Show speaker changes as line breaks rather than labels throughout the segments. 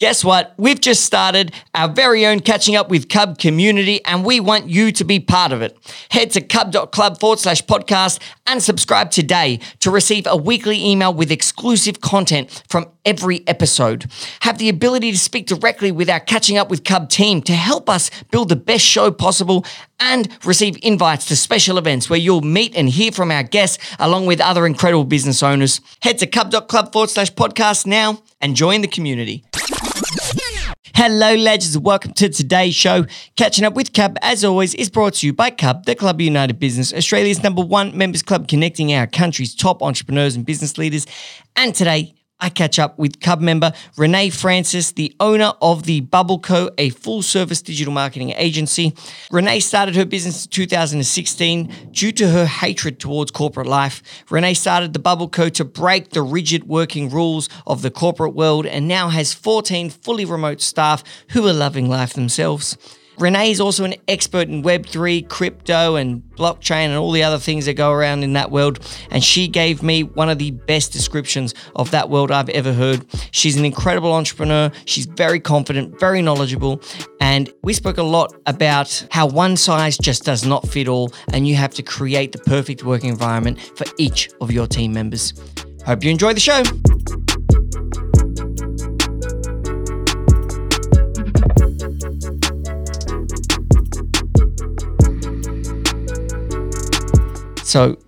Guess what? We've just started our very own Catching Up with Cub community, and we want you to be part of it. Head to cub.club forward slash podcast and subscribe today to receive a weekly email with exclusive content from every episode. Have the ability to speak directly with our Catching Up with Cub team to help us build the best show possible and receive invites to special events where you'll meet and hear from our guests along with other incredible business owners. Head to cub.club forward slash podcast now and join the community. Hello, legends. And welcome to today's show. Catching up with Cub, as always, is brought to you by Cub, the Club United Business, Australia's number one members club connecting our country's top entrepreneurs and business leaders. And today, I catch up with Cub member Renee Francis, the owner of the Bubble Co, a full service digital marketing agency. Renee started her business in 2016 due to her hatred towards corporate life. Renee started the Bubble Co to break the rigid working rules of the corporate world and now has 14 fully remote staff who are loving life themselves. Renee is also an expert in Web3, crypto, and blockchain, and all the other things that go around in that world. And she gave me one of the best descriptions of that world I've ever heard. She's an incredible entrepreneur. She's very confident, very knowledgeable. And we spoke a lot about how one size just does not fit all, and you have to create the perfect working environment for each of your team members. Hope you enjoy the show. So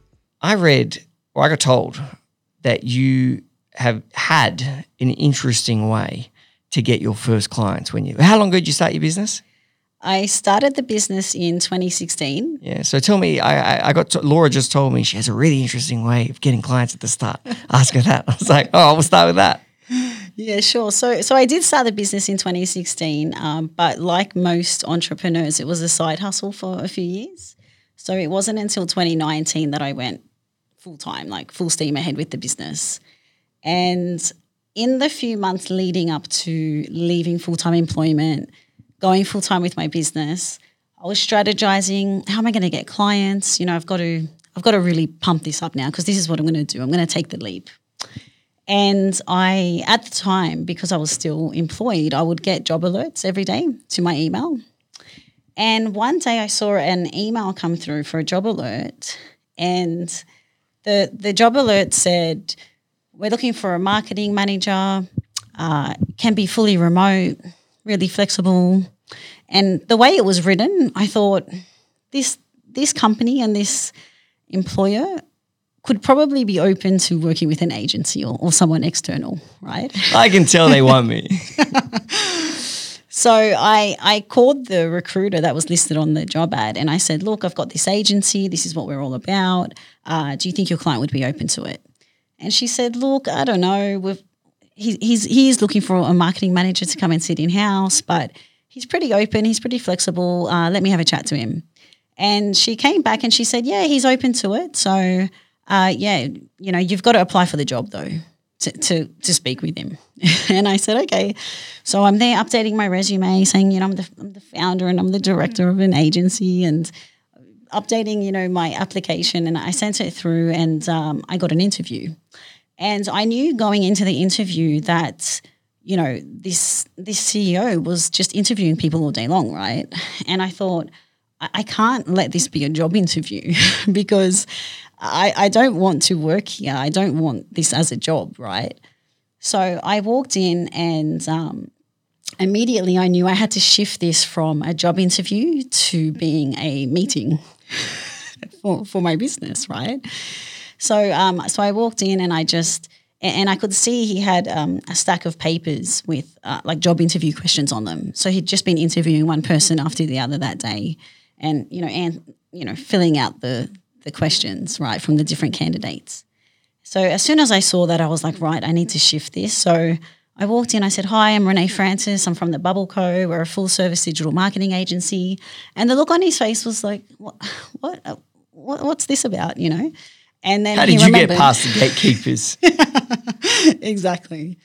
I read, or I got told, that you have had an interesting way to get your first clients when you. How long ago did you start your business?
I started the business in 2016.
Yeah. So tell me, I, I, got to, Laura just told me she has a really interesting way of getting clients at the start. Ask her that. I was like, oh, we'll start with that.
Yeah, sure. So, so I did start the business in 2016, um, but like most entrepreneurs, it was a side hustle for a few years. So it wasn't until 2019 that I went full time, like full steam ahead with the business. And in the few months leading up to leaving full time employment, going full time with my business, I was strategizing how am I going to get clients? You know, I've got to I've got to really pump this up now because this is what I'm going to do. I'm going to take the leap. And I, at the time, because I was still employed, I would get job alerts every day to my email. And one day I saw an email come through for a job alert, and the the job alert said, "We're looking for a marketing manager. Uh, can be fully remote, really flexible." And the way it was written, I thought this this company and this employer could probably be open to working with an agency or, or someone external, right?
I can tell they want me.
So I I called the recruiter that was listed on the job ad and I said, look, I've got this agency. This is what we're all about. Uh, do you think your client would be open to it? And she said, look, I don't know. We've, he, he's looking for a marketing manager to come and sit in house, but he's pretty open. He's pretty flexible. Uh, let me have a chat to him. And she came back and she said, yeah, he's open to it. So uh, yeah, you know, you've got to apply for the job though to, to, to speak with him. and I said, okay. So I'm there updating my resume, saying, you know, I'm the, I'm the founder and I'm the director of an agency and updating, you know, my application. And I sent it through and um, I got an interview. And I knew going into the interview that, you know, this this CEO was just interviewing people all day long, right? And I thought, I, I can't let this be a job interview because I, I don't want to work here. I don't want this as a job, right? So I walked in and um, immediately I knew I had to shift this from a job interview to being a meeting for, for my business, right? So um, so I walked in and I just and I could see he had um, a stack of papers with uh, like job interview questions on them. So he'd just been interviewing one person after the other that day, and you know, and you know, filling out the the questions, right, from the different candidates. So as soon as I saw that, I was like, right, I need to shift this. So I walked in, I said, Hi, I'm Renee Francis. I'm from the Bubble Co. We're a full service digital marketing agency. And the look on his face was like, What, what, what what's this about, you know?
And then how did you remembered. get past the gatekeepers?
exactly.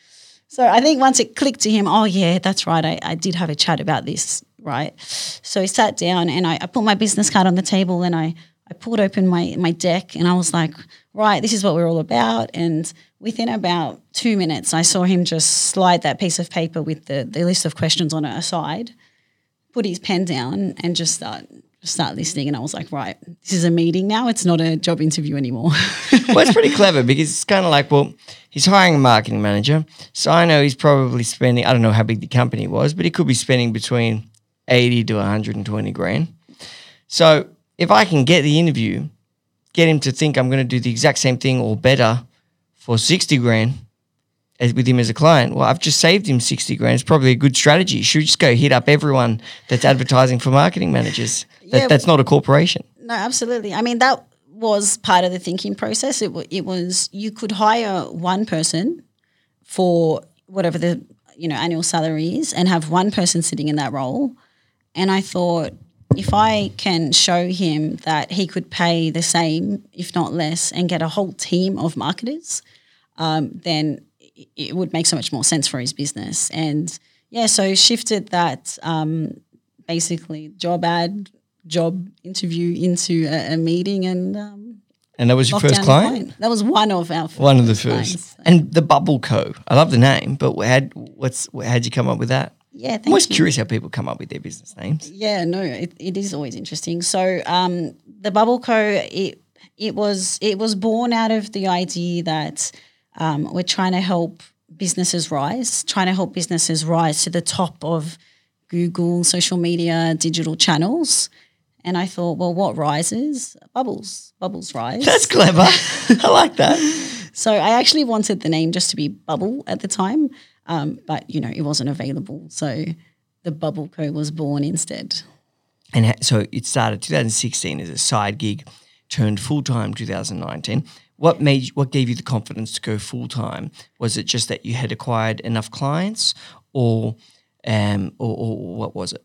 So I think once it clicked to him, oh yeah, that's right. I, I did have a chat about this, right? So he sat down and I, I put my business card on the table and I I pulled open my my deck and I was like, right, this is what we're all about. And within about two minutes, I saw him just slide that piece of paper with the, the list of questions on it aside, put his pen down, and just start start listening. And I was like, right, this is a meeting now. It's not a job interview anymore.
well, it's pretty clever because it's kind of like, well, he's hiring a marketing manager. So I know he's probably spending, I don't know how big the company was, but he could be spending between 80 to 120 grand. So if I can get the interview, get him to think I'm going to do the exact same thing or better for 60 grand as, with him as a client, well, I've just saved him 60 grand. It's probably a good strategy. Should we just go hit up everyone that's advertising for marketing managers? That,
Yeah.
that's not a corporation.
No, absolutely. I mean, that was part of the thinking process. It, w- it was you could hire one person for whatever the you know annual salary is, and have one person sitting in that role. And I thought, if I can show him that he could pay the same, if not less, and get a whole team of marketers, um, then it- would make so much more sense for his business. And yeah, so shifted that um, basically job ad, job interview into a, a meeting and um,
And that was your first
the
client?
That was one of our
One of the
clients.
first. And the Bubble Co. I love the name, but how what's how'd you come up with that?
Yeah, thank
I'm always
you.
curious how people come up with their business names.
Yeah, no, it, it is always interesting. So um, the Bubble Co. It it was it was born out of the idea that um, we're trying to help businesses rise, trying to help businesses rise to the top of Google, social media, digital channels. And I thought, well, what rises? Bubbles. Bubbles rise.
That's clever. I like that.
So I actually wanted the name just to be Bubble at the time, um, but you know it wasn't available. So the Bubble Co was born instead.
And so it started 2016 as a side gig, turned full time 2019. What made you, what gave you the confidence to go full time? Was it just that you had acquired enough clients, or um, or, or what was it?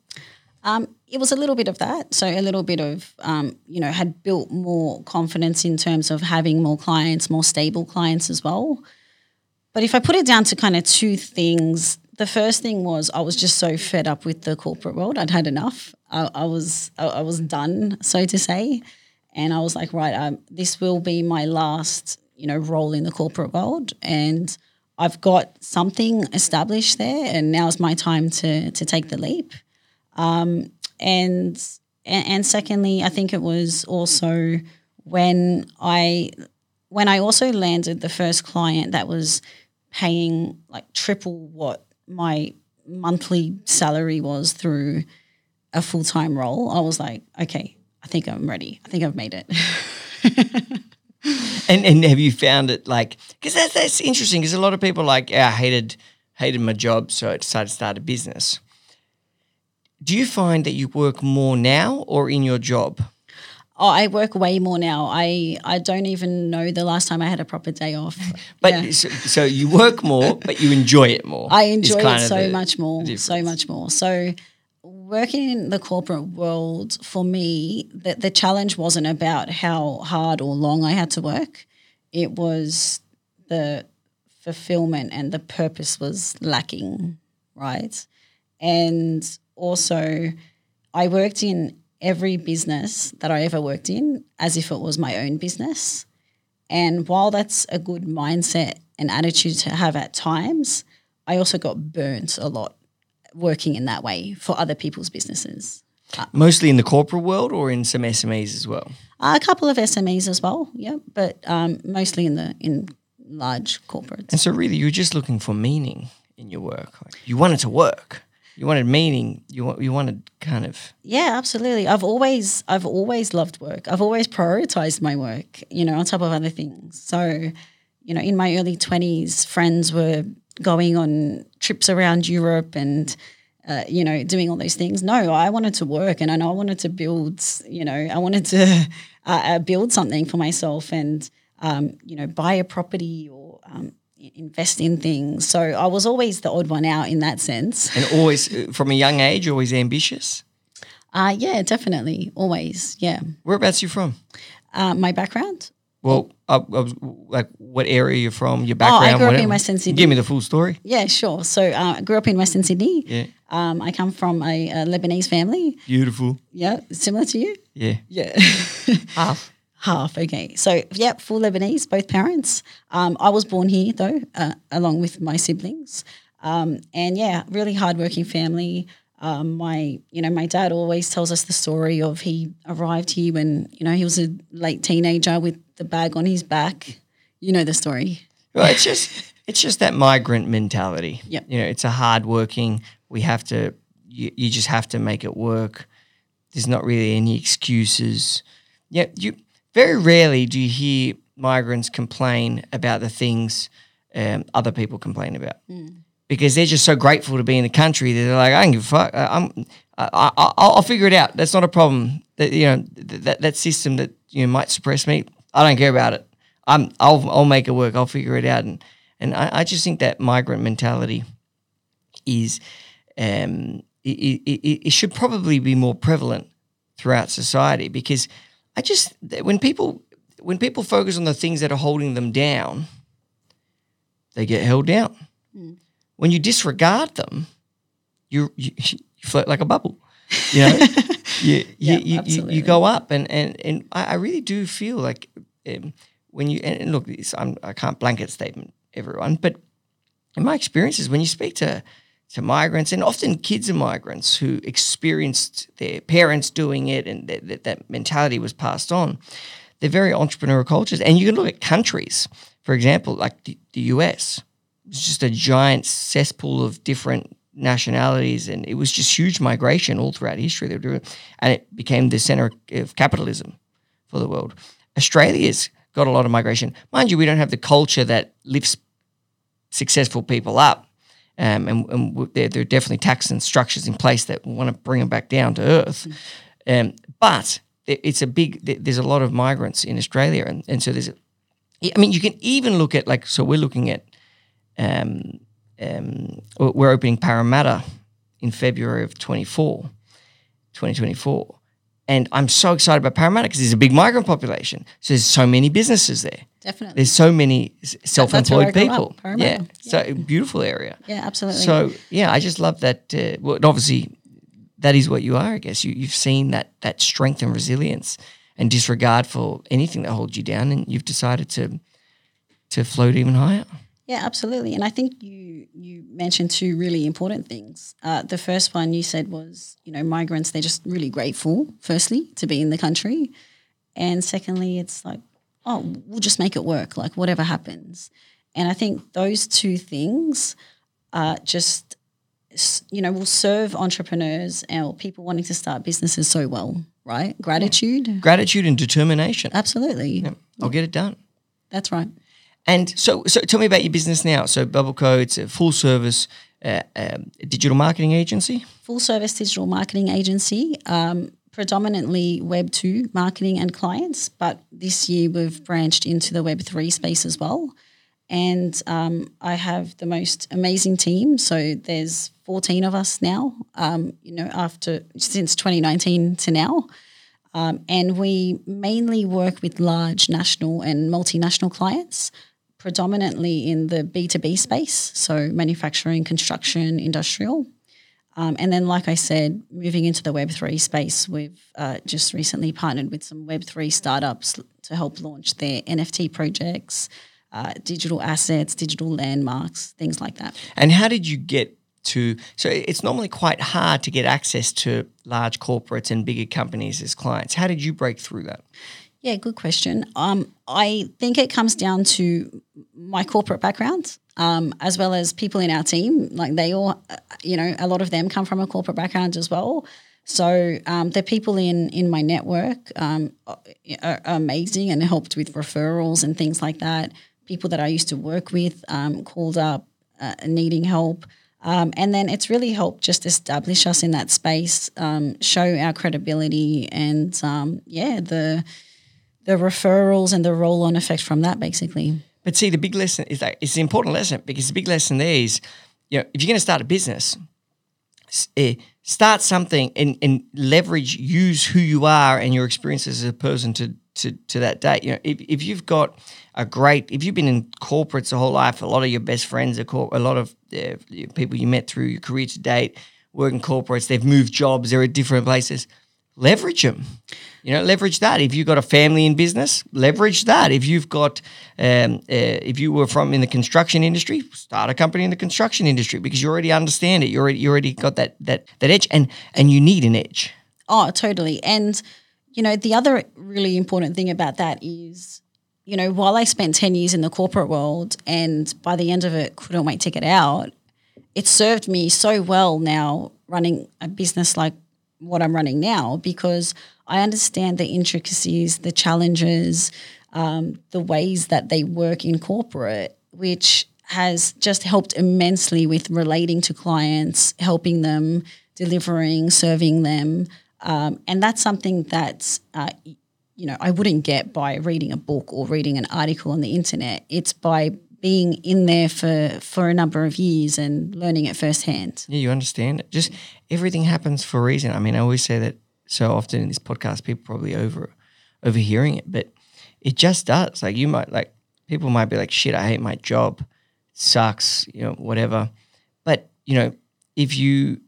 Um, it was a little bit of that. So a little bit of um, you know had built more confidence in terms of having more clients, more stable clients as well. But if I put it down to kind of two things, the first thing was I was just so fed up with the corporate world. I'd had enough. I, I was I, I was done, so to say, and I was like, right, um, this will be my last you know role in the corporate world, and I've got something established there, and now's my time to to take the leap. Um, and and and secondly, I think it was also when I when I also landed the first client that was paying like triple what my monthly salary was through a full time role, I was like, okay, I think I'm ready. I think I've made it.
And and have you found it like because that's that's interesting because a lot of people like yeah, I hated hated my job so I decided to start a business. Do you find that you work more now or in your job?
Oh, I work way more now. I I don't even know the last time I had a proper day off.
But
Yeah.
so, so you work more, but you enjoy it more.
I enjoy it so much more, so much more. So working in the corporate world for me, the, the challenge wasn't about how hard or long I had to work. It was the fulfillment and the purpose was lacking, right? And also, I worked in every business that I ever worked in as if it was my own business. And while that's a good mindset and attitude to have at times, I also got burnt a lot working in that way for other people's businesses.
Mostly in the corporate world or in some SMEs as well.
a couple of SMEs as well, yeah, but um, mostly in the in large corporates.
And so really you're just looking for meaning in your work. You it to work. You wanted meaning. You you wanted kind of
Yeah, absolutely. I've always I've always loved work. I've always prioritized my work, you know, on top of other things. So, you know, in my early 20s, friends were going on trips around Europe and uh, you know, doing all those things. No, I wanted to work and I know I wanted to build, you know, I wanted to uh, uh, build something for myself and, um, you know, buy a property or um, invest in things. So I was always the odd one out in that sense.
and always uh, from a young age always ambitious.
Uh, yeah, definitely. Always. Yeah.
Whereabouts are you from?
Uh, my background?
Well, I, I was like, what area you're from? Your
Oh, I
background?
grew up in. Western Sydney.
Give me the full story.
Yeah, sure. So uh, I grew up in Western Sydney.
Yeah,
Um, I come from a, a Lebanese family.
beautiful.
Yeah, similar to you.
Yeah,
Yeah.
half.
Half, okay. So, yep, full Lebanese, both parents. Um, I was born here, though, uh, along with my siblings. Um, and yeah, really hardworking family. Um, my, you know, my dad always tells us the story of he arrived here when, you know, he was a late teenager with the bag on his back. You know the story.
Well, it's just it's just that migrant mentality.
Yep.
You know, it's a hard working. We have to. You, you just have to make it work. There's not really any excuses. Yeah, you very rarely do you hear migrants complain about the things um, other people complain about because they're just so grateful to be in the country that they're like, I don't give a fuck. I'm, I, I, I'll, I'll figure it out. That's not a problem. That you know th- that that system that you know might suppress me. I don't care about it. I'm I'll I'll make it work. I'll figure it out. And and I, I just think that migrant mentality is um it, it, it, it should probably be more prevalent throughout society because I just when people when people focus on the things that are holding them down, they get held down. When you disregard them, you, you you float like a bubble. You know, you, you,
Yeah,
you, you, you go up, and and and I, I really do feel like um, when you and, and look, I'm, I can't blanket statement everyone, but in my experiences, when you speak to to migrants and often kids of migrants who experienced their parents doing it and that, that, that mentality was passed on, they're very entrepreneurial cultures. And you can look at countries, for example, like the, the US. It's just a giant cesspool of different nationalities, and it was just huge migration all throughout history. They were doing, and it became the center of capitalism for the world. Australia's got a lot of migration, mind you. We don't have the culture that lifts successful people up, um, and, and there, there are definitely tax and structures in place that want to bring them back down to earth. Um, but it's a big. There's a lot of migrants in Australia, and, and so there's. A, I mean, you can even look at like so. We're looking at. Um, um, we're opening Parramatta in February of 24, 2024. And I'm so excited about Parramatta because there's a big migrant population. So there's so many businesses there.
Definitely.
There's so many self-employed
grew up,
people.
Parramatta.
Yeah, so beautiful area.
yeah, absolutely.
So yeah, I just love that. Uh, well, obviously, that is what you are. I guess you you've seen that that strength and resilience and disregard for anything that holds you down, and you've decided to to float even higher.
Yeah, absolutely. And I think you you mentioned two really important things. Uh, the first one you said was, you know, migrants, they're just really grateful, firstly, to be in the country. And secondly, it's like, oh, we'll just make it work, like whatever happens. And I think those two things are just, you know, will serve entrepreneurs and people wanting to start businesses so well, right? Gratitude.
Gratitude and determination.
Absolutely.
I'll get it done.
That's right.
And so, so tell me about your business now. So, Bubble Co. It's a full service uh, um, digital marketing agency.
full service digital marketing agency, um, predominantly Web 2 marketing and clients, but this year we've branched into the Web 3 space as well. And um, I have the most amazing team. So there's 14 of us now, um, you know, after since 2019 to now. Um, and we mainly work with large national and multinational clients, predominantly in the B2B space, so manufacturing, construction, industrial. Um, and then, like I said, moving into the Web3 space, we've uh, just recently partnered with some Web3 startups to help launch their NFT projects, uh, digital assets, digital landmarks, things like that.
And how did you get to? So, it's normally quite hard to get access to large corporates and bigger companies as clients. How did you break through that?
Yeah, good question. Um, I think it comes down to my corporate background, um, as well as people in our team. Like they all, uh, you know, a lot of them come from a corporate background as well. So um, the people in in my network um, are, amazing and helped with referrals and things like that. People that I used to work with um, called up uh, needing help. Um, and then it's really helped just establish us in that space, um, show our credibility, and um, yeah, the the referrals and the roll on effect from that, basically.
But see, the big lesson is that it's an important lesson because the big lesson there is, you know, if you're going to start a business, eh, start something and, and leverage, use who you are and your experiences as a person to to, to that date. You know, if, if you've got a great, if you've been in corporates the whole life, a lot of your best friends are cor- a lot of uh, people you met through your career to date work in corporates. They've moved jobs. They're at different places. Leverage them. You know, leverage that. If you've got a family in business, leverage that. If you've got, um, uh, if you were from in the construction industry, start a company in the construction industry because you already understand it. You already you already got that that that edge, and and you need an edge.
Oh, totally. And you know, the other really important thing about that is, you know, while I spent ten years in the corporate world, and by the end of it, couldn't wait to get out. It served me so well now running a business like what I'm running now because I understand the intricacies, the challenges, um, the ways that they work in corporate, which has just helped immensely with relating to clients, helping them, delivering, serving them. Um, and that's something that's, uh, you know, I wouldn't get by reading a book or reading an article on the internet. It's by being in there for for a number of years and learning it firsthand.
Yeah, you understand it. Just everything happens for a reason. I mean, I always say that so often in this podcast, people probably over overhearing it, but it just does. Like you might like people might be like, "Shit, I hate my job, it sucks," you know, whatever. But you know, if you,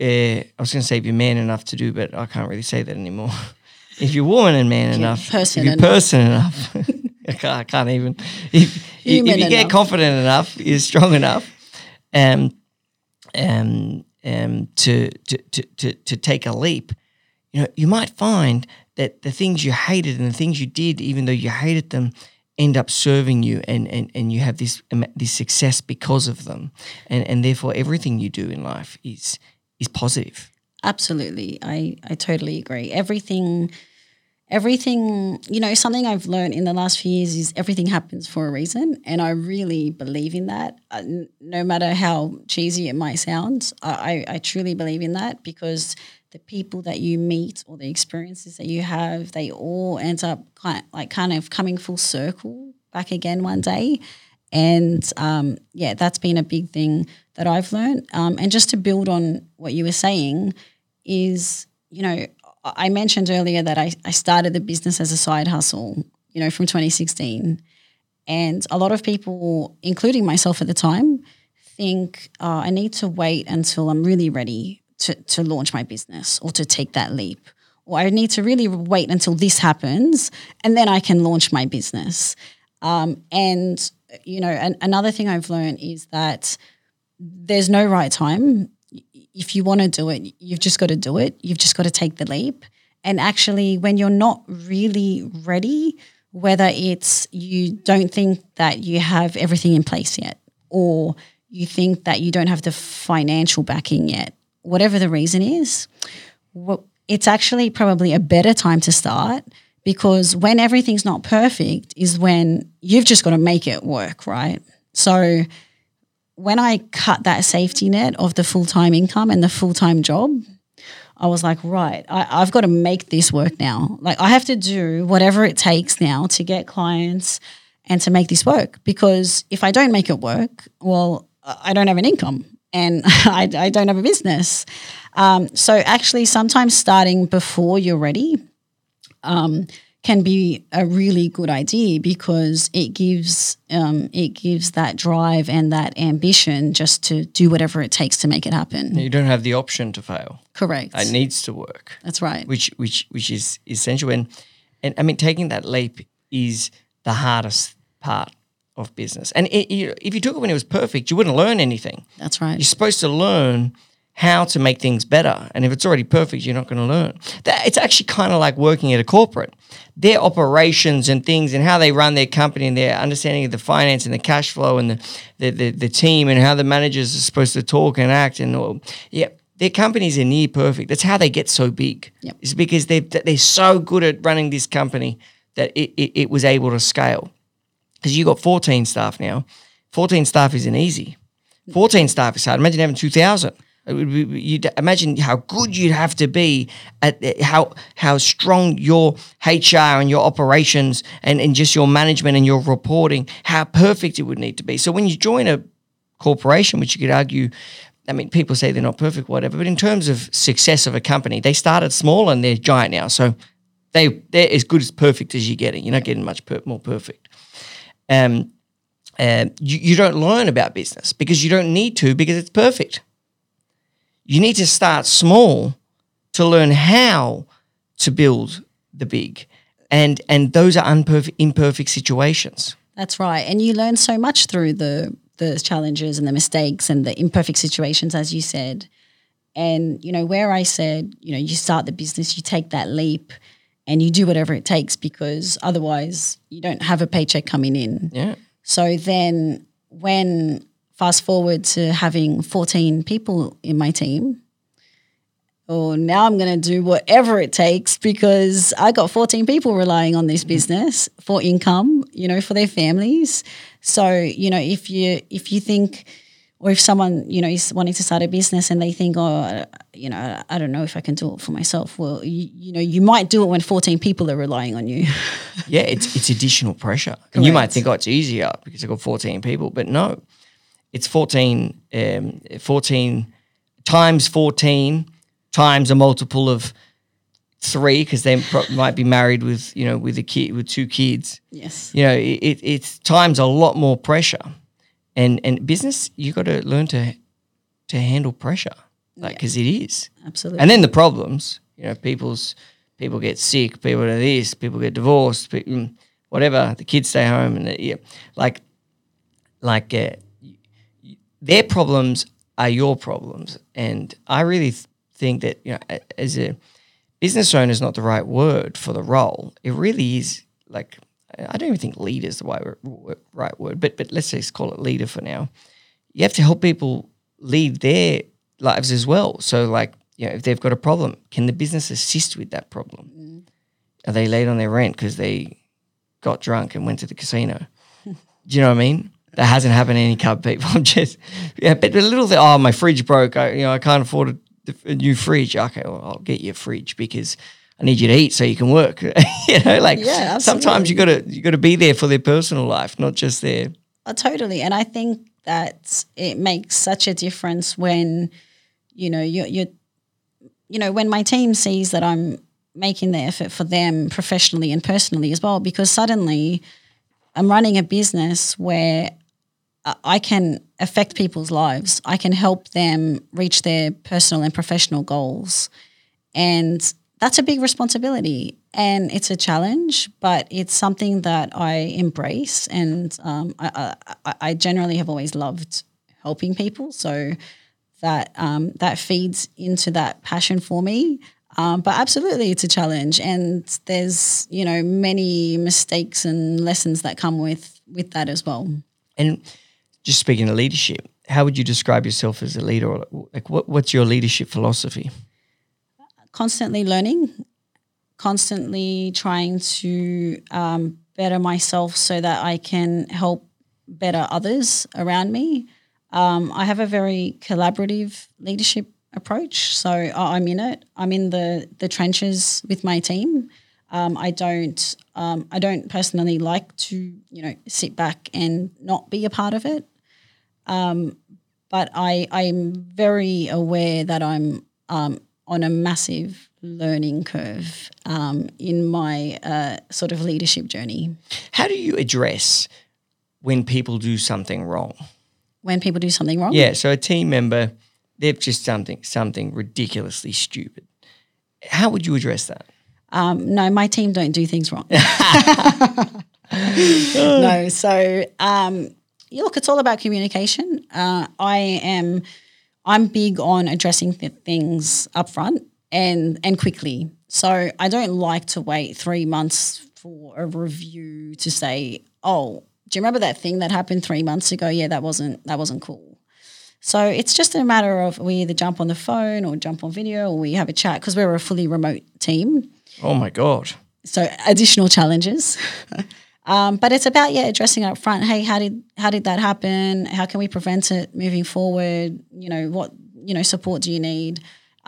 uh, I was going to say if you're man enough to do, but I can't really say that anymore. if you're woman and man enough,
person
if you're
enough.
person enough, I, can't, I can't even. If, if you get confident enough, you're strong enough, um, um, um, to, to, to, to, to take a leap, you know, you might find that the things you hated and the things you did, even though you hated them, end up serving you and, and, and you have this this success because of them. And, and therefore everything you do in life is is positive.
Absolutely. I, I totally agree. Everything, everything, you know, something I've learned in the last few years is everything happens for a reason. And I really believe in that. Uh, no matter how cheesy it might sound, I, I, truly believe in that because the people that you meet or the experiences that you have, they all end up kind like kind of coming full circle back again one day. And um, yeah, that's been a big thing that I've learned. Um, and just to build on what you were saying, is, you know, I mentioned earlier that I, I started the business as a side hustle, you know, from 2016. And a lot of people, including myself at the time, think uh, I need to wait until I'm really ready to, to launch my business or to take that leap. Or I need to really wait until this happens and then I can launch my business. Um, and, you know, an, another thing I've learned is that there's no right time. If you want to do it, you've just got to do it. You've just got to take the leap. And actually, when you're not really ready, whether it's you don't think that you have everything in place yet, or you think that you don't have the financial backing yet, whatever the reason is, it's actually probably a better time to start because when everything's not perfect is when you've just got to make it work, right? So when I cut that safety net of the full time income and the full time job, I was like, right, I, I've got to make this work now. Like, I have to do whatever it takes now to get clients and to make this work. Because if I don't make it work, well, I don't have an income and I, I don't have a business. Um, so, actually, sometimes starting before you're ready um, can be a really good idea because it gives um, it gives that drive and that ambition just to do whatever it takes to make it happen.
You don't have the option to fail.
Correct.
It needs to work.
That's right.
which which which is essential. And and I mean, taking that leap is the hardest part of business. And it, you, if you took it when it was perfect, you wouldn't learn anything.
That's right.
You're supposed to learn how to make things better. And if it's already perfect, you're not going to learn. That it's actually kind of like working at a corporate. Their operations and things and how they run their company and their understanding of the finance and the cash flow and the the, the, the team and how the managers are supposed to talk and act and all. Yeah, their companies are near perfect. That's how they get so big.
Yep.
It's because they they're so good at running this company that it, it, it was able to scale. Because you've got 14 staff now. 14 staff isn't easy. 14 staff is hard. Imagine having 2,000. You'd imagine how good you'd have to be at how how strong your HR and your operations and, and just your management and your reporting, how perfect it would need to be. So when you join a corporation, which you could argue, I mean, people say they're not perfect, whatever, but in terms of success of a company, they started small and they're giant now. So they they're as good as perfect as you're getting. You're not getting much per- more perfect. Um, uh, you, you don't learn about business because you don't need to because it's perfect. You need to start small to learn how to build the big, and and those are unperfect, imperfect situations.
That's right. And you learn so much through the the challenges and the mistakes and the imperfect situations, as you said. And, you know, where I said, you know, you start the business, you take that leap and you do whatever it takes because otherwise you don't have a paycheck coming in.
Yeah.
So then when fast forward to having 14 people in my team, oh, now I'm going to do whatever it takes because I got 14 people relying on this business for income, you know, for their families. So, you know, if you if you think or if someone, you know, is wanting to start a business and they think, oh, you know, I don't know if I can do it for myself. Well, you, you know, you might do it when 14 people are relying on you.
yeah, it's it's additional pressure. And you might think, oh, it's easier because I've got 14 people. But no, it's 14, um, 14 times 14 times a multiple of three because they pro- might be married with, you know, with a kid, with two kids.
Yes.
You know, it, it, it's times a lot more pressure and and business you got to learn to to handle pressure like because it is
Absolutely.
and then the problems you know people's people get sick people do this people get divorced pe- mm, whatever the kids stay home and yeah, like like uh, their problems are your problems and i really th- think that you know as a business owner is not the right word for the role it really is like I don't even think leader is the right, word, but but let's just call it leader for now. You have to help people lead their lives as well. So like, you know, if they've got a problem, can the business assist with that problem? Mm. Are they late on their rent because they got drunk and went to the casino? Do you know what I mean? That hasn't happened to any cub people. I'm just yeah, but a little thing. Oh, my fridge broke. I, you know, I can't afford a, a new fridge. Okay, well, I'll get you a fridge because I need you to eat so you can work. you know, like yeah, sometimes you gotta you gotta be there for their personal life, not just their
oh, totally. And I think that it makes such a difference when, you know, you you you know, when my team sees that I'm making the effort for them professionally and personally as well, because suddenly I'm running a business where I can affect people's lives. I can help them reach their personal and professional goals. And that's a big responsibility and it's a challenge, but it's something that I embrace. And um, I, I, I, generally have always loved helping people. So that, um, that feeds into that passion for me. Um, but absolutely, it's a challenge, and there's you know many mistakes and lessons that come with with that as well.
And just speaking of leadership, how would you describe yourself as a leader? Like, what, what's your leadership philosophy?
constantly learning, constantly trying to um, better myself so that I can help better others around me. Um, I have a very collaborative leadership approach, so I'm in it. I'm in the the trenches with my team. Um, I don't um, I don't personally like to you know sit back and not be a part of it. Um, but I I'm very aware that I'm um, on a massive learning curve um, in my uh, sort of leadership journey.
How do you address when people do something wrong?
When people do something wrong?
Yeah, so a team member, they've just something something ridiculously stupid. How would you address that?
Um, no, my team don't do things wrong. no, so um, look, it's all about communication. Uh, I am I'm big on addressing th- things upfront and and quickly. So I don't like to wait three months for a review to say, "Oh, do you remember that thing that happened three months ago? Yeah, that wasn't that wasn't cool." So it's just a matter of we either jump on the phone or jump on video or we have a chat because we're a fully remote team.
Oh my god!
So additional challenges. Um, but it's about yeah addressing up front. Hey, how did how did that happen? How can we prevent it moving forward? You know what you know support do you need?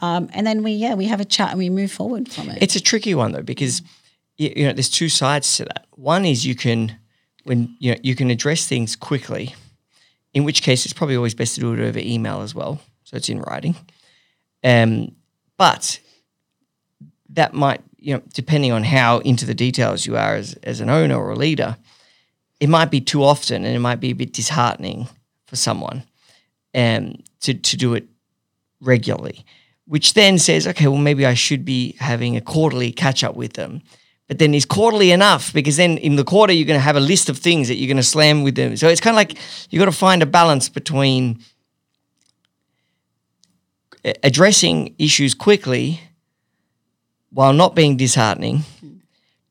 Um, and then we yeah we have a chat and we move forward from it.
It's a tricky one though because you know there's two sides to that. One is you can when you know you can address things quickly, in which case it's probably always best to do it over email as well, so it's in writing. Um, but that might you know, depending on how into the details you are as, as an owner or a leader, it might be too often and it might be a bit disheartening for someone um, to, to do it regularly. which then says, okay, well, maybe I should be having a quarterly catch up with them. But then is quarterly enough? Because then in the quarter, you're going to have a list of things that you're going to slam with them. So it's kind of like you've got to find a balance between addressing issues quickly while not being disheartening,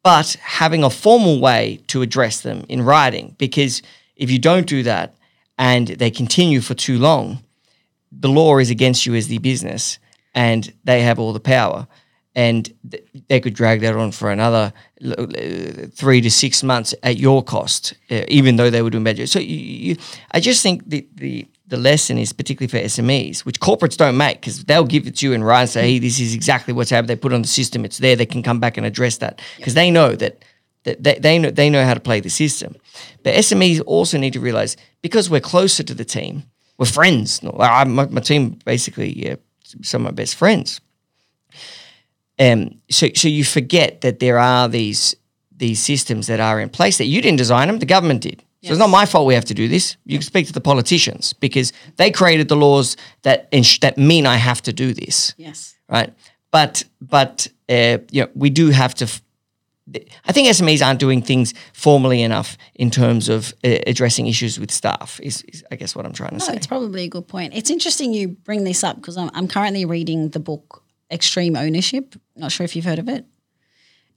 but having a formal way to address them in writing. Because if you don't do that and they continue for too long, the law is against you as the business and they have all the power. And th- they could drag that on for another l- three to six months at your cost, uh, even though they were doing better. So you, you, I just think the, the the lesson is particularly for SMEs, which corporates don't make because they'll give it to you and write and say, hey, this is exactly what's happened. They put it on the system, it's there. They can come back and address that because they know that, that they, they, know, they know how to play the system. But SMEs also need to realize because we're closer to the team, we're friends. I, my, my team basically, yeah, some of my best friends. Um, so, so you forget that there are these these systems that are in place that you didn't design them, the government did. So it's not my fault we have to do this. You can speak to the politicians because they created the laws that ins- that mean I have to do this,
Yes.
right? But but uh, you know, we do have to. F- I think SMEs aren't doing things formally enough in terms of uh, addressing issues with staff. Is, is I guess what I'm trying to
No,
say.
it's probably a good point. It's interesting you bring this up because I'm, I'm currently reading the book Extreme Ownership. Not sure if you've heard of it.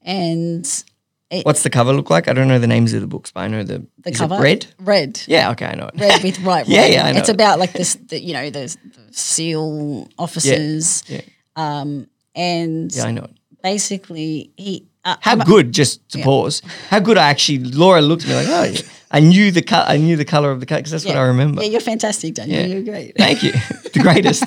And
What's the cover look like? I don't know the names of the books, but I know the,
the cover
It red.
red,
Yeah, okay, I know it.
red with right.
Yeah, yeah, I know
It's
it.
about like this, the, you know, the, the SEAL officers,
Yeah, yeah.
and
yeah, I know it.
basically he. Uh,
How
I'm-
good? Just to pause. How good? I actually Laura looked at me like, oh, yeah. I knew the co- I knew the color of the cut because that's what. I remember.
Yeah, you're fantastic, Daniel.
Yeah.
You're great.
Thank you, the greatest.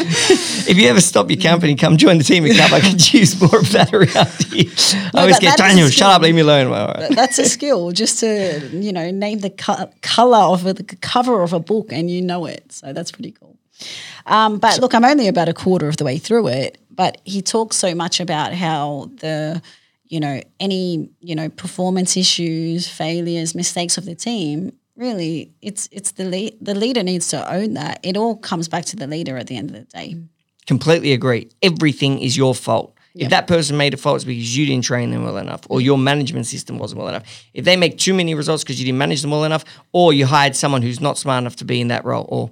if you ever stop your company, come join the team at Cub. I could use more of that around here. I always get Daniel, shut up, leave me alone. Well, right.
That's a skill, just to you know name the co- color of a, the cover of a book, and you know it. So that's pretty cool. Um, but look, I'm only about a quarter of the way through it. But he talks so much about how the you know any you know performance issues, failures, mistakes of the team. Really, it's it's the lead, the leader needs to own that. It all comes back to the leader at the end of the day.
Completely agree. Everything is your fault. If that person made a fault, it's because you didn't train them well enough, or your management system wasn't well enough. If they make too many results because you didn't manage them well enough, or you hired someone who's not smart enough to be in that role, or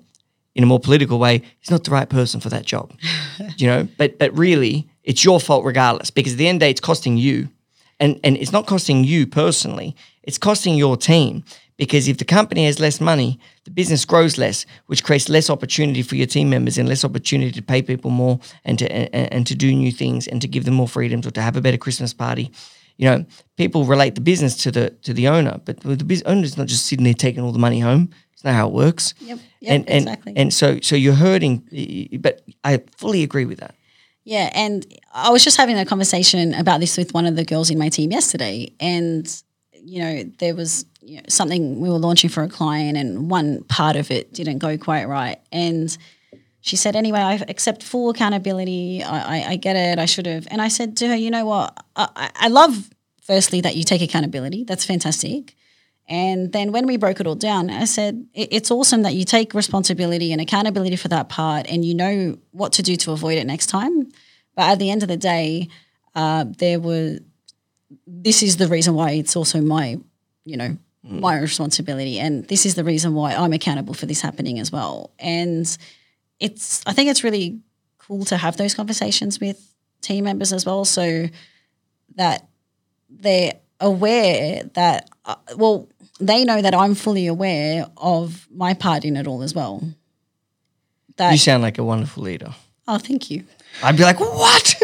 in a more political way, he's not the right person for that job. you know, but but really, it's your fault regardless, because at the end of the day, it's costing you, and and it's not costing you personally. It's costing your team because if the company has less money, the business grows less, which creates less opportunity for your team members and less opportunity to pay people more and to and, and to do new things and to give them more freedoms or to have a better Christmas party. You know, people relate the business to the to the owner, but the business owner is not just sitting there taking all the money home. It's not how it works.
Yep, yep,
and, and,
exactly.
And so so you're hurting, but I fully agree with that.
Yeah, and I was just having a conversation about this with one of the girls in my team yesterday, and you know there was you know, something we were launching for a client, and one part of it didn't go quite right, and she said, "Anyway, I accept full accountability. I, I, I get it. I should have." And I said to her, "You know what? I, I- love firstly that you take accountability. That's fantastic." And then when we broke it all down, I said, "It- it's awesome that you take responsibility and accountability for that part and you know what to do to avoid it next time. But at the end of the day, uh, there were, this is the reason why it's also my, you know, my responsibility. And this is the reason why I'm accountable for this happening as well. And it's, I think it's really cool to have those conversations with team members as well. So that they're aware that, uh, well, they know that I'm fully aware of my part in it all as well. That,
You sound like a wonderful leader.
oh, thank you.
I'd be like, what?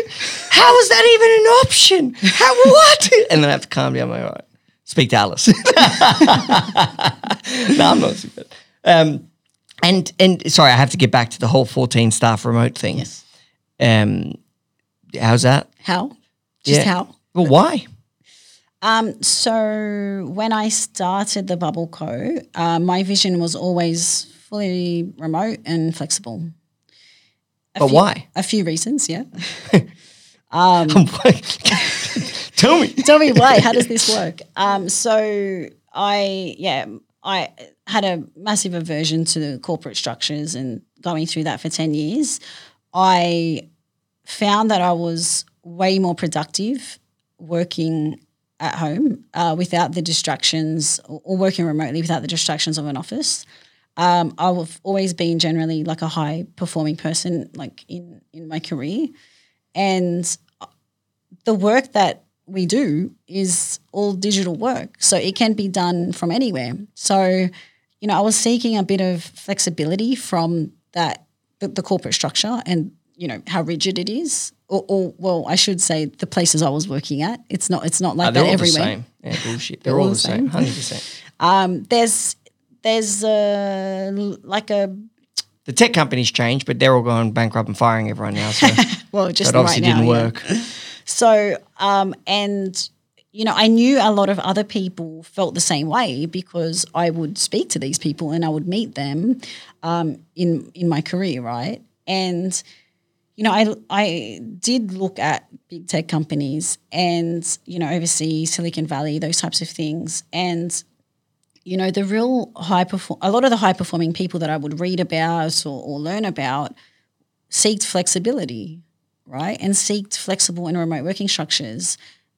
How is that even an option? How what? And then I have to calm down. My right. Speak to Alice. no, I'm not. Um, and and sorry, I have to get back to the whole 14 staff remote thing.
Yes.
Um, how's that?
How? Just
Yeah.
how?
Well, why?
Um, so when I started the Bubble Co, uh, my vision was always fully remote and flexible. A
But
few-
why?
A few reasons, yeah.
Tell me.
Tell me why. How does this work? Um, so I, yeah, I had a massive aversion to the corporate structures and going through that for 10 years. I found that I was way more productive working at home uh, without the distractions or, or working remotely without the distractions of an office. Um, I've always been generally like a high performing person, like in in my career, and the work that we do is all digital work, so it can be done from anywhere. So, you know, I was seeking a bit of flexibility from that the, the corporate structure and you know how rigid it is, or, or, well, I should say the places I was working at. It's not it's not like
Uh, they're
that
all
everywhere.
the same. Yeah, bullshit. They're, all, the same. Hundred percent.
Um, there's there's uh, like a
The tech companies changed, but they're all going bankrupt and firing everyone now. So
well, just
that obviously
right now,
didn't
yeah.
work.
So, um, and you know, I knew a lot of other people felt the same way because I would speak to these people and I would meet them um, in in my career, right? And you know, I I did look at big tech companies and you know, oversee Silicon Valley, those types of things, and you know, the real high perform a lot of the high performing people that I would read about or, or learn about seeked flexibility, right? And seek flexible and remote working structures.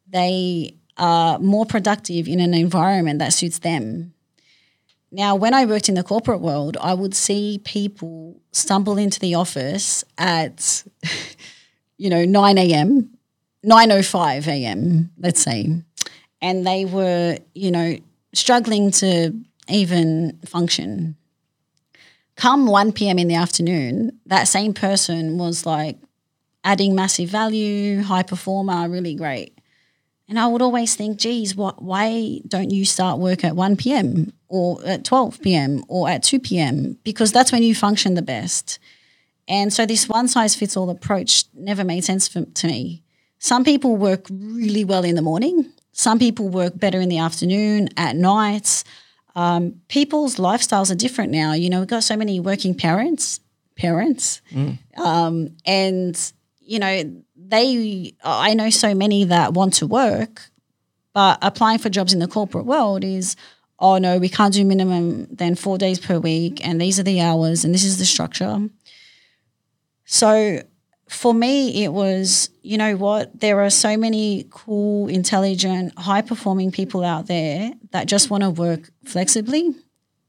They are more productive in an environment that suits them. Now, when I worked in the corporate world, I would see people stumble into the office at, you know, 9 a.m., 9.05 a.m., let's say, and they were, you know, struggling to even function. Come 1 p.m. in the afternoon, that same person was like adding massive value, high performer, really great. And I would always think, geez, what, why don't you start work at 1 p.m. or at 12 p.m. or at 2 p.m.? Because that's when you function the best. And so this one size fits all approach never made sense for, to me. Some people work really well in the morning. Some people work better in the afternoon, at nights. Um, people's lifestyles are different now. You know, we've got so many working parents, parents, um, and you know, they. I know so many that want to work, but applying for jobs in the corporate world is, oh no, we can't do minimum than four days per week, and these are the hours, and this is the structure. So for me, it was, you know what, there are so many cool, intelligent, high performing people out there that just want to work flexibly.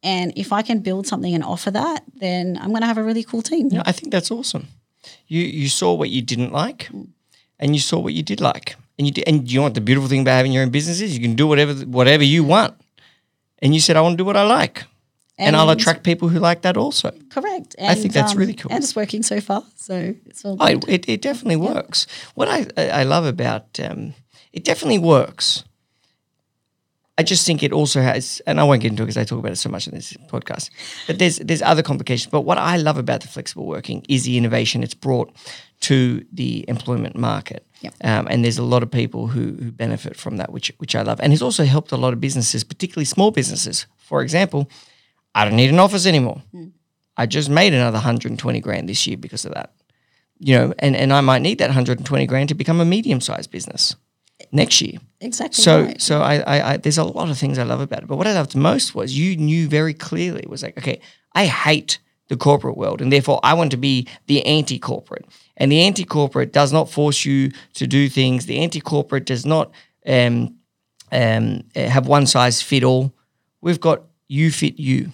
And if I can build something and offer that, then I'm going to have a really cool team.
Know, I think that's awesome. You you saw what you didn't like, and you saw what you did like, and you did, and you know what the beautiful thing about having your own business is you can do whatever whatever you want, and you said I want to do what I like, and, I'll attract people who like that also.
Correct.
I think that's really cool.
And it's working so far. So it's all
Oh,
good.
it, it definitely works. What I I I love about um, it definitely works. I just think it also has, and I won't get into it because I talk about it so much in this podcast. But there's there's other complications. But what I love about the flexible working is the innovation it's brought to the employment market.
Yep.
Um, and there's a lot of people who, who benefit from that, which which I love. And it's also helped a lot of businesses, particularly small businesses. For example, I don't need an office anymore. I just made another 120 grand this year because of that. You know, and, and I might need that 120 grand to become a medium sized business next year.
exactly.
So
right.
so I, I I there's a lot of things I love about it. But what I loved most was you knew very clearly was like, okay, I hate the corporate world and therefore I want to be the anti-corporate. And the anti-corporate does not force you to do things. The anti-corporate does not um, um, uh, have one size fit all. We've got you fit you.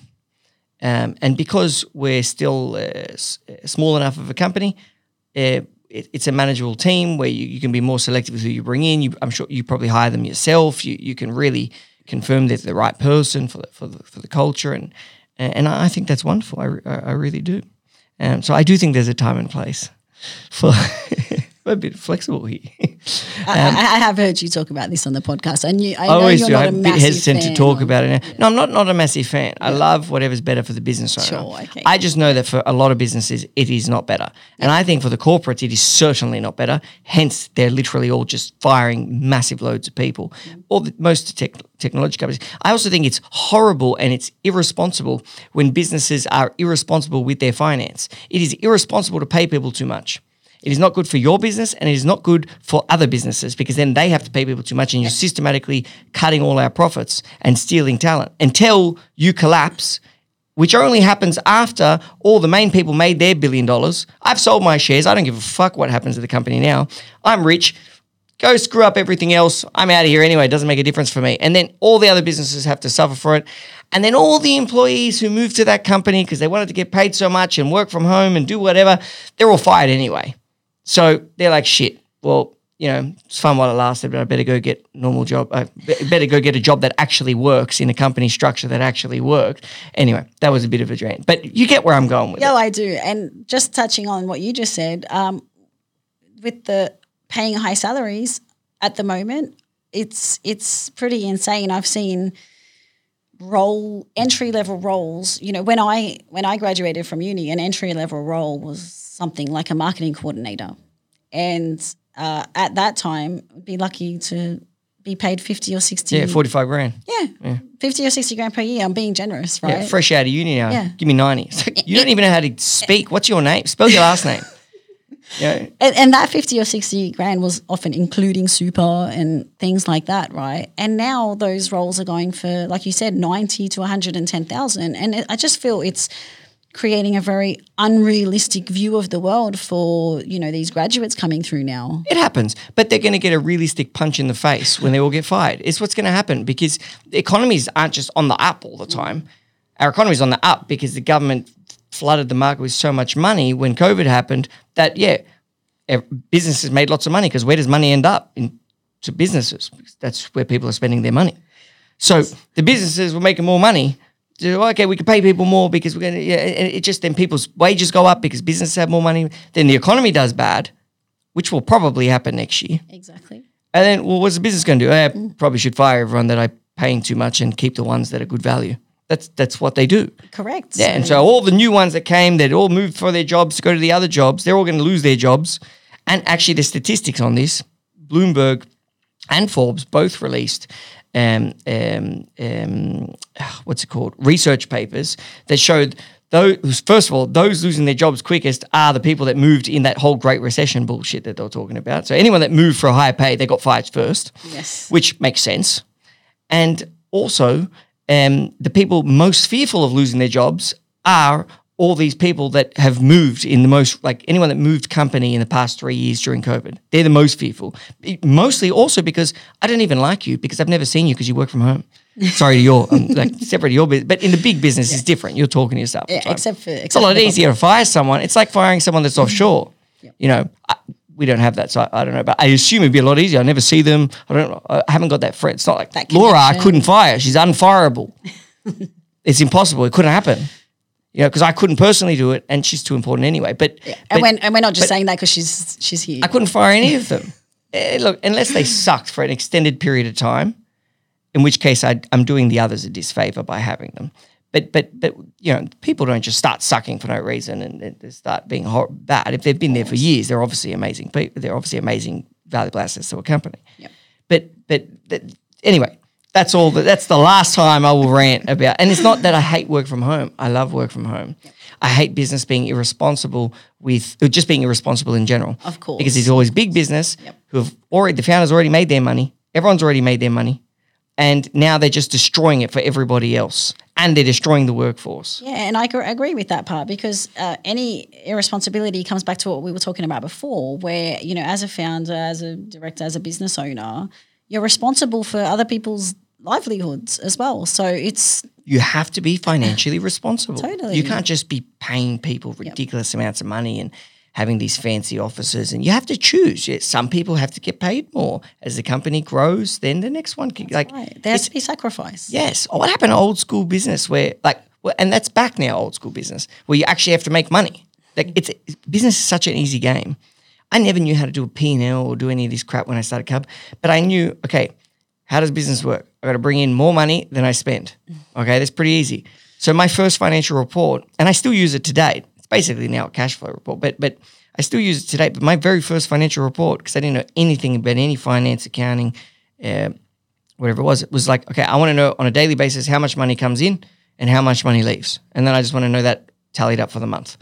Um, and because we're still uh, s- uh, small enough of a company, uh, it, it's a manageable team where you, you can be more selective with who you bring in. You, I'm sure you probably hire them yourself. You, you can really confirm they're the right person for the, for the, for the culture. And, and I think that's wonderful. I, I I really do. Um, so I do think there's a time and place for a bit flexible here.
I, um, I I have heard you talk about this on the podcast. I knew I
I
know
always
you're
do.
not
I'm
a
bit hesitant to talk about it now. No, I'm not, not a massive fan. I love whatever's better for the business owner.
Sure, okay.
I just know that for a lot of businesses, it is not better. And I think for the corporates, it is certainly not better. Hence, they're literally all just firing massive loads of people. Mm-hmm. All the, most tech, technology companies. I also think it's horrible and it's irresponsible when businesses are irresponsible with their finance. It is irresponsible to pay people too much. It is not good for your business and it is not good for other businesses because then they have to pay people too much and you're systematically cutting all our profits and stealing talent until you collapse which only happens after all the main people made their billion dollars. I've sold my shares. I don't give a fuck what happens to the company now. I'm rich. Go screw up everything else. I'm out of here anyway. It doesn't make a difference for me. And then all the other businesses have to suffer for it. And then all the employees who moved to that company because they wanted to get paid so much and work from home and do whatever, they're all fired anyway. So they're like, shit, well, you know, it's fun while it lasted, but I better go get normal job. I better go get a job that actually works in a company structure that actually worked. Anyway, that was a bit of a drain, but you get where I'm going with it.
Yeah,
it.
I do. And just touching on what you just said, um, with the paying high salaries at the moment, it's it's pretty insane. I've seen role entry level roles. You know, when I when I graduated from uni, an entry level role was something like a marketing coordinator, and uh, at that time, I'd be lucky to be paid fifty or sixty.
Yeah, 45 grand.
yeah, fifty or sixty grand per year. I'm being generous, right?
Yeah, fresh out of uni now.
Yeah.
Give me 90. It's like, you don't even know how to speak. What's your name? Spell your last name. Yeah.
And, and that 50 or 60 grand was often including super and things like that, right? And now those roles are going for, like you said, 90 to 110,000. And it, I just feel it's creating a very unrealistic view of the world for, you know, these graduates coming through now.
It happens, but they're going to get a realistic punch in the face when they all get fired. It's what's going to happen because economies aren't just on the up all the time. Our economy's on the up because the government flooded the market with so much money when COVID happened that, yeah, businesses made lots of money because where does money end up? In, to businesses. That's where people are spending their money. So the businesses were making more money. So, okay, we could pay people more because we're going to, yeah, it just then people's wages go up because businesses have more money. Then the economy does bad, which will probably happen next year.
Exactly.
And then, well, what's the business going to do? Eh, probably should fire everyone that I'm paying too much and keep the ones that are good value. That's that's what they do.
Correct.
Yeah, and so all the new ones that came, that all moved for their jobs to go to the other jobs. They're all going to lose their jobs. And actually, the statistics on this, Bloomberg and Forbes both released, um, um, um, what's it called? Research papers that showed those. First of all, those losing their jobs quickest are the people that moved in that whole Great Recession bullshit that they were talking about. So anyone that moved for a higher pay, they got fired first
Yes.
which makes sense. And also, um, the people most fearful of losing their jobs are all these people that have moved in the most, like anyone that moved company in the past three years during COVID. They're the most fearful. Mostly also because I don't even like you because I've never seen you because you work from home. Sorry to your, um, like separate to your business, but in the big business, it's different. You're talking to yourself.
Yeah, except for
it's a lot easier to fire someone. It's like firing someone that's offshore. You know, I, we don't have that, so I, I don't know. But I assume it'd be a lot easier. I never see them. I don't. I haven't got that threat. It's not like
That
Laura. I couldn't fire. She's unfireable. it's impossible. It couldn't happen. You know, because I couldn't personally do it, and she's too important anyway. But,
And,
but
when, and we're not just saying that because she's she's here.
I couldn't fire any of them. Eh, look, unless they sucked for an extended period of time, in which case I, I'm doing the others a disfavor by having them. But but but you know, people don't just start sucking for no reason and, they start being hor- bad. If they've been there for years, they're obviously amazing people. They're obviously amazing, valuable assets to a company.
Yep.
But but anyway, that's all. The, that's the last time I will rant about. And it's not that I hate work from home. I love work from home. I hate business being irresponsible with or just being irresponsible in general.
Of course.
because there's always big business
Yep.
who have already the founders already made their money. Everyone's already made their money, and now they're just destroying it for everybody else, and they're destroying the workforce.
Yeah, and I agree with that part because uh, any irresponsibility comes back to what we were talking about before, where you know, as a founder, as a director, as a business owner, you're responsible for other people's livelihoods as well. So it's
You have to be financially responsible.
Totally.
You can't just be paying people ridiculous amounts of money and having these fancy offices. And you have to choose. Yeah, Some people have to get paid more as the company grows. Then the next one can like
right. There has to be sacrifice.
Yes. Oh, what happened to old school business where like, well, and that's back now, old school business, where you actually have to make money. Like it's business is such an easy game. I never knew how to do a P&L or do any of this crap when I started Cub, but I knew, okay, how does business work? I got to bring in more money than I spend. Mm. Okay, that's pretty easy. So my first financial report, and I still use it to date. Basically now a cash flow report, but but I still use it today. But my very first financial report, because I didn't know anything about any finance, accounting, uh, whatever it was, it was like, okay, I want to know on a daily basis how much money comes in and how much money leaves. And then I just want to know that tallied up for the month.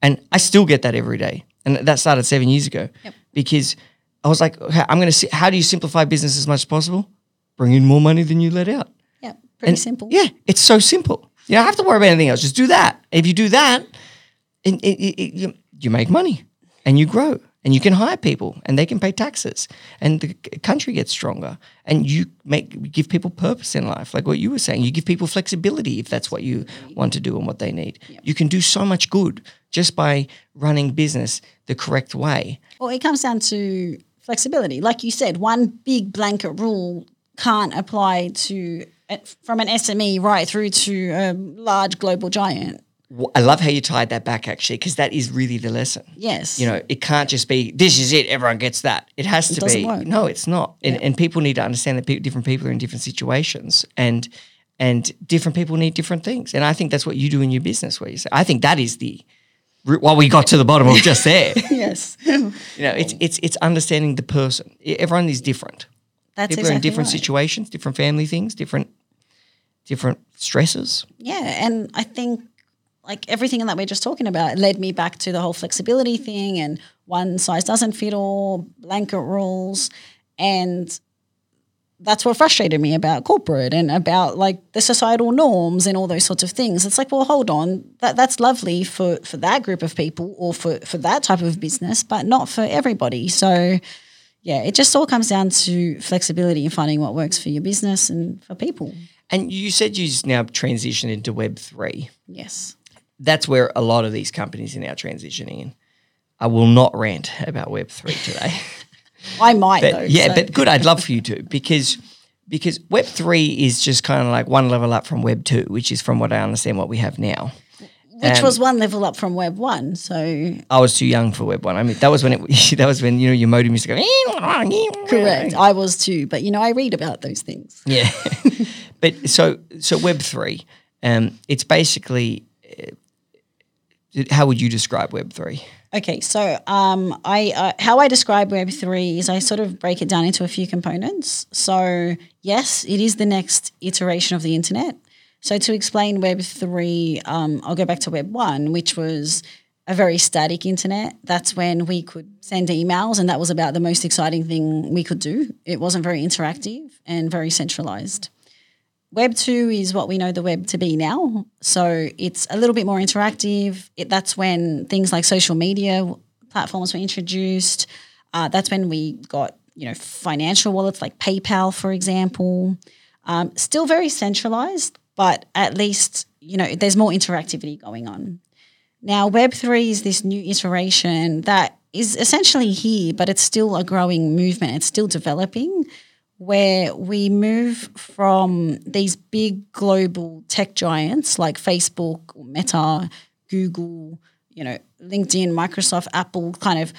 And I still get that every day. And that started seven years ago because I was like, okay, I'm going to see, how do you simplify business as much as possible? Bring in more money than you let out.
Yeah, pretty
And
simple.
Yeah, it's so simple. You don't have to worry about anything else. Just do that. If you do that, it, it, it, you, you make money and you grow and you can hire people and they can pay taxes and the country gets stronger and you make give people purpose in life like what you were saying you give people flexibility if that's what you want to do and what they need you can do so much good just by running business the correct way
Well, it comes down to flexibility. Like you said, one big blanket rule can't apply to uh, from an SME right through to a large global giant.
I love how you tied that back actually because that is really the lesson.
Yes.
you know it can't just be this is it everyone gets that. It has to
doesn't
be.
work.
no it's not. And, and people need to understand that pe- different people are in different situations and and different people need different things. And i think that's what you do in your business where you say. I think that is the root well we got to the bottom of just there
yes.
you know it's it's it's understanding the person. Everyone is different.
That's
people
exactly
are in different
right.
situations different family things different different stresses.
Yeah, and I think like everything that we're just talking about led me back to the whole flexibility thing and one size doesn't fit all, blanket rules, and that's what frustrated me about corporate and about like the societal norms and all those sorts of things. It's like, well, hold on, that that's lovely for for that group of people or for for that type of business, but not for everybody. So. Yeah, it just all comes down to flexibility and finding what works for your business and for people.
and you said you just now transitioned into web 3
Yes.
That's where a lot of these companies are now transitioning in. I will not rant about Web three today.
I might
but
though.
yeah,
so-
but good. I'd love for you to because because Web three is just kind of like one level up from Web two, which is from what I understand what we have now.
which
um,
was one level up from Web One. So
I was too young for Web one. I mean, that was when it that was when you know your modem used to go.
correct, I was too. But you know, I read about those things.
Yeah, but so so Web three, um, it's basically. How would you describe Web three?
Okay, so um, I uh, how I describe Web three is I sort of break it down into a few components. So yes, it is the next iteration of the internet. So to explain Web three, um, I'll go back to Web one, which was a very static internet. That's when we could send emails, and that was about the most exciting thing we could do. It wasn't very interactive and very centralized. Web 2 is what we know the web to be now. So it's a little bit more interactive. It, that's when things like social media platforms were introduced. Uh, that's when we got, you know, financial wallets like PayPal, for example. Um, still very centralized, but at least, you know, there's more interactivity going on. Now, Web3 is this new iteration that is essentially here, but it's still a growing movement. It's still developing where we move from these big global tech giants like Facebook, Meta, Google, you know, LinkedIn, Microsoft, Apple, kind of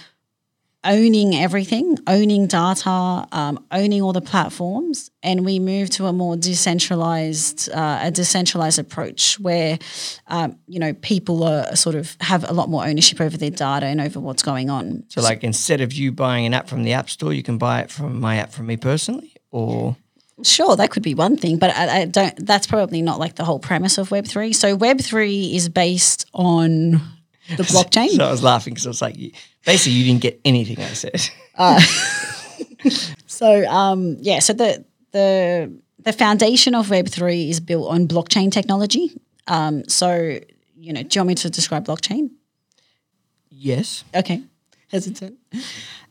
owning everything, owning data, um, owning all the platforms, and we move to a more decentralized, uh, a decentralized approach where, um, you know, people are sort of have a lot more ownership over their data and over what's going on.
So, like, instead of you buying an app from the App Store, you can buy it from my app from me personally, or
Sure, that could be one thing, but I, I don't. That's probably not like the whole premise of Web three. So Web three is based on the blockchain.
So I was laughing because I was like, basically, you didn't get anything I said.
So um, yeah, so the the the foundation of Web three is built on blockchain technology. Um, so you know, do you want me to describe blockchain?
yes,
Okay, hesitant.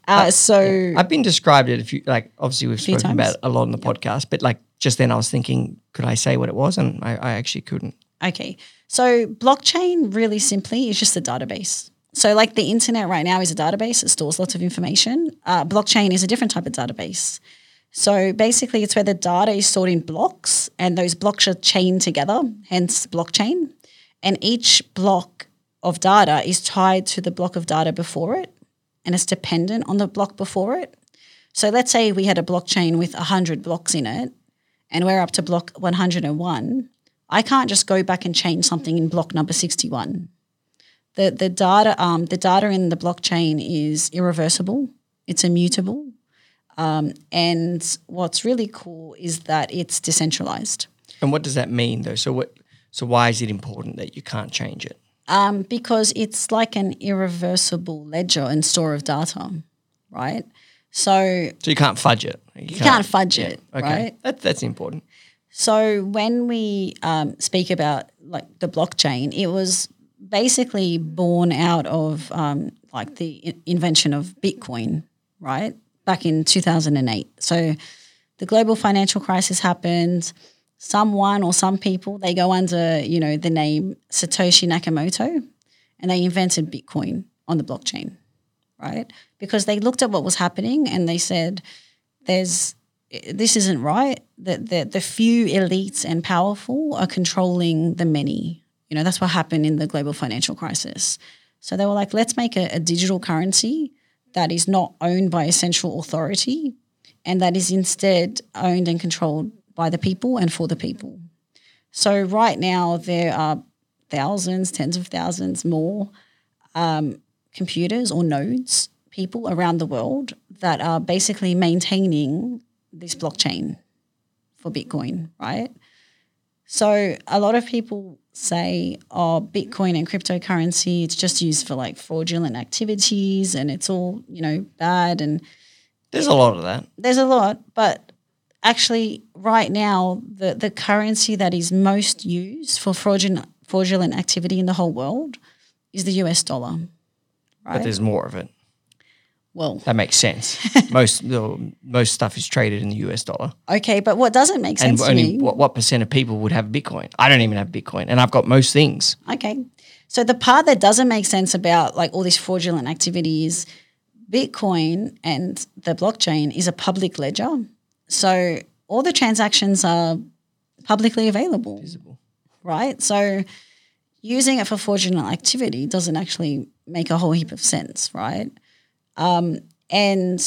Uh, so
I've been described it a few. Like, obviously, we've spoken about
times.
it a lot on the podcast, but like just then, I was thinking, could I say what it was? And I, I actually couldn't.
Okay. So blockchain really simply is just a database. So like the internet right now is a database. It stores lots of information. Uh, blockchain is a different type of database. So basically it's where the data is stored in blocks and those blocks are chained together, hence blockchain. And each block of data is tied to the block of data before it and it's dependent on the block before it. So let's say we had a blockchain with 100 blocks in it and we're up to block 101. I can't just go back and change something in block number 61. The the data um, the data in the blockchain is irreversible. It's immutable. Um, and what's really cool is that it's decentralized.
And what does that mean, though? So what? So why is it important that you can't change it?
Um, because it's like an irreversible ledger and store of data, right? So
So you can't fudge it.
you can't fudge it,
Okay,
right?
that, that's important.
So when we um, speak about like the blockchain, it was basically born out of um, like the i- invention of Bitcoin, right? Back in 2008. So the global financial crisis happened. Someone or some people they go under you know the name Satoshi Nakamoto, and they invented Bitcoin on the blockchain, right? Because they looked at what was happening and they said, "There's this isn't right. That the, the few elites and powerful are controlling the many. You know, that's what happened in the global financial crisis. So they were like, let's make a, a digital currency that is not owned by a central authority and that is instead owned and controlled by the people and for the people. So right now there are thousands, tens of thousands more um, computers or nodes, people around the world that are basically maintaining this blockchain for Bitcoin, right? So a lot of people say, oh, Bitcoin and cryptocurrency, it's just used for like fraudulent activities and it's all, you know, bad. And
There's a lot of that.
there's a lot, but actually right now the, the currency that is most used for fraudulent fraudulent activity in the whole world is the US dollar.
But there's more of it.
Well,
That makes sense. most most stuff is traded in the US dollar.
okay, but what doesn't make
And
sense to
only what, what percent of people would have Bitcoin? I don't even have Bitcoin, and I've got most things.
Okay. So the part that doesn't make sense about like all this fraudulent activity is Bitcoin and the blockchain is a public ledger. So all the transactions are publicly available.
Visible.
Right? So using it for fraudulent activity doesn't actually make a whole heap of sense, right? Um, and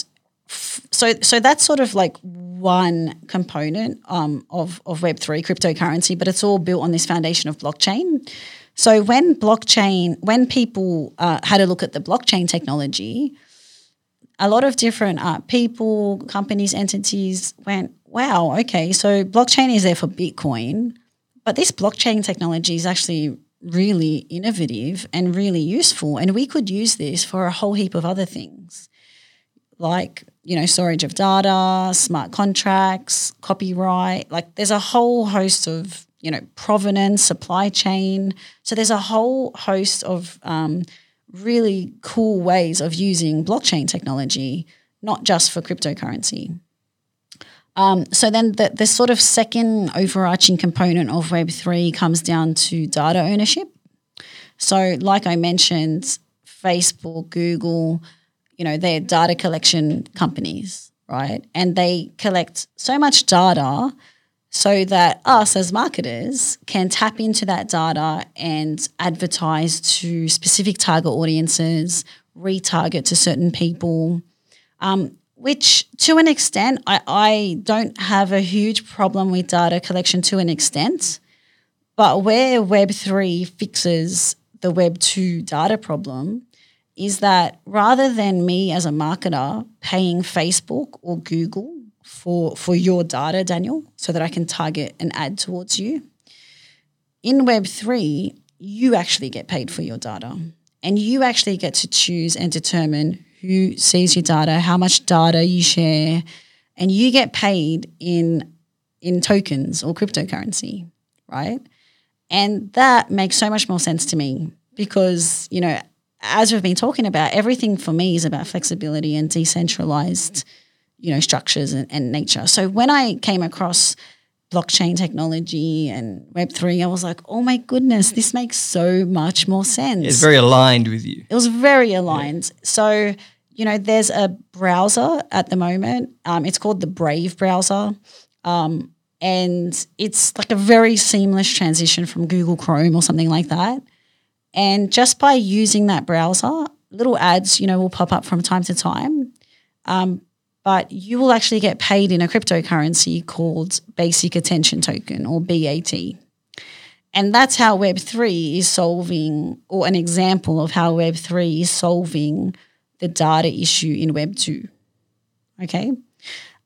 f- so so that's sort of like one component um, of of Web three cryptocurrency, but it's all built on this foundation of blockchain. So when blockchain, when people uh, had a look at the blockchain technology, a lot of different uh, people, companies, entities went, "Wow, okay, so blockchain is there for Bitcoin, but this blockchain technology is actually really innovative and really useful, and we could use this for a whole heap of other things." like you know storage of data smart contracts copyright like there's a whole host of you know provenance supply chain so there's a whole host of um, really cool ways of using blockchain technology not just for cryptocurrency um, so then the, the sort of second overarching component of web3 comes down to data ownership so like i mentioned facebook google you know, they're data collection companies, right? And they collect so much data so that us as marketers can tap into that data and advertise to specific target audiences, retarget to certain people, um, which to an extent, I, I don't have a huge problem with data collection to an extent. But where Web3 fixes the Web2 data problem is that rather than me as a marketer paying Facebook or Google for for your data, Daniel, so that I can target an ad towards you, in Web3, you actually get paid for your data. And you actually get to choose and determine who sees your data, how much data you share, and you get paid in in tokens or cryptocurrency, right? And that makes so much more sense to me because, you know, as we've been talking about, everything for me is about flexibility and decentralized, you know, structures and, and nature. So when I came across blockchain technology and Web3, I was like, oh my goodness, this makes so much more sense.
It's very aligned with you.
It was very aligned. So, you know, there's a browser at the moment. Um, it's called the Brave browser. Um, and it's like a very seamless transition from Google Chrome or something like that. And just by using that browser, little ads, you know, will pop up from time to time. Um, but you will actually get paid in a cryptocurrency called Basic Attention Token or BAT. And that's how Web3 is solving, or an example of how Web3 is solving the data issue in Web2. Okay.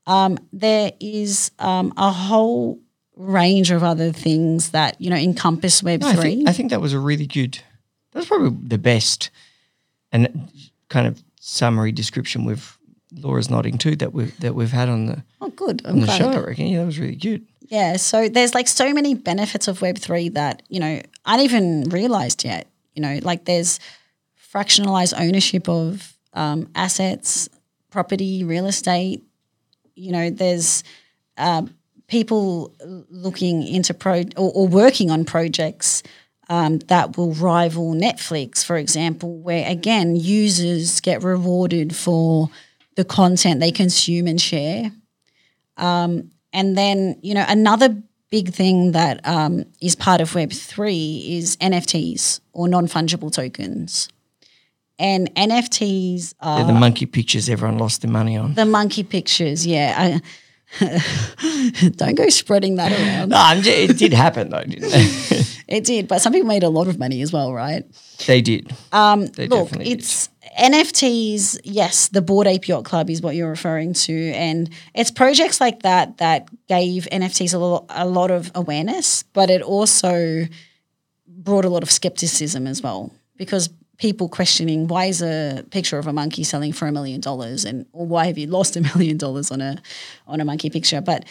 Um, there is um, a whole range of other things that, you know, encompass Web3.
No, I, think, I think that was a really good. That's probably the best and kind of summary description we've Laura's nodding too that we that we've had on the
Oh, good. I'm
on the
glad.
show. I reckon. Yeah, that was really good.
Yeah, so there's like so many benefits of Web3 that, you know, I hadn't even realized yet. You know, like there's fractionalized ownership of um, assets, property, real estate. You know, there's uh, people looking into pro or, or working on projects um, that will rival Netflix, for example, where again, users get rewarded for the content they consume and share. And then, you know, another big thing that um, is part of Web3 is NFTs or non fungible tokens. And NFTs are
the monkey pictures everyone lost their money on.
the monkey pictures. Yeah. I, don't go spreading that around.
No, it did happen though, didn't it?
It did, but some people made a lot of money as well, right?
they did. Um, they
Look,
definitely did.
it's NFTs. Yes, the Bored Ape Yacht Club is what you're referring to, and it's projects like that that gave NFTs a lot, a lot of awareness, but it also brought a lot of skepticism as well because people questioning why is a picture of a monkey selling for a million dollars and or why have you lost a million dollars on a on a monkey picture but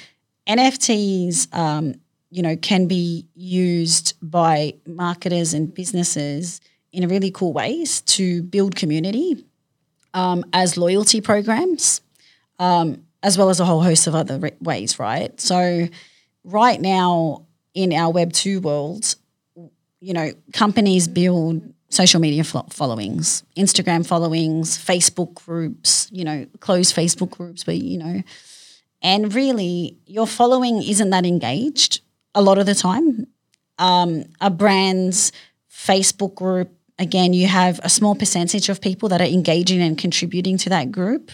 nfts um, you know can be used by marketers and businesses in really cool ways to build community um, as loyalty programs um, as well as a whole host of other re- ways right so right now in our web 2 world you know, companies build social media fo- followings, Instagram followings, Facebook groups, you know, closed Facebook groups where, you know, and really your following isn't that engaged a lot of the time. Um, a brand's Facebook group, again, you have a small percentage of people that are engaging and contributing to that group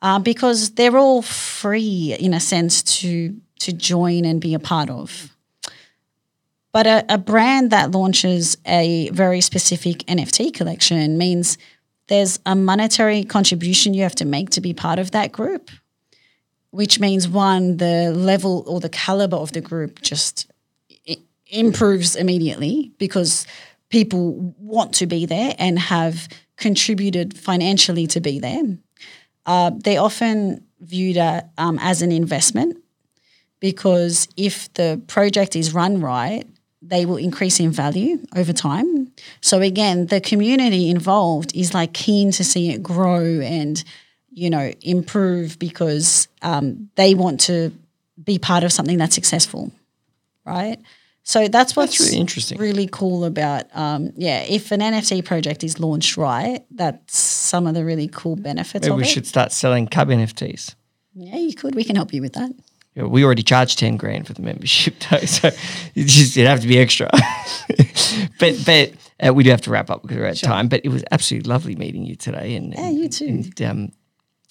uh, because they're all free in a sense to to join and be a part of. But a, a brand that launches a very specific NFT collection means there's a monetary contribution you have to make to be part of that group, which means one, the level or the caliber of the group just improves immediately because people want to be there and have contributed financially to be there. Uh, they often viewed uh, um, as an investment because if the project is run right, they will increase in value over time. So again, the community involved is like keen to see it grow and you know improve because um, they want to be part of something that's successful, right? So that's what's
really interesting.
really cool about um, yeah. If an NFT project is launched right, that's some of the really cool benefits
Maybe
of
we
it.
should start selling Cub NFTs.
Yeah, you could. We can help you with that.
Yeah, we already charge ten grand for the membership though, so it just it'd have to be extra. but but uh, we do have to wrap up because we're out at time. But it was absolutely lovely meeting you today, and
Yeah, you too.
And, um,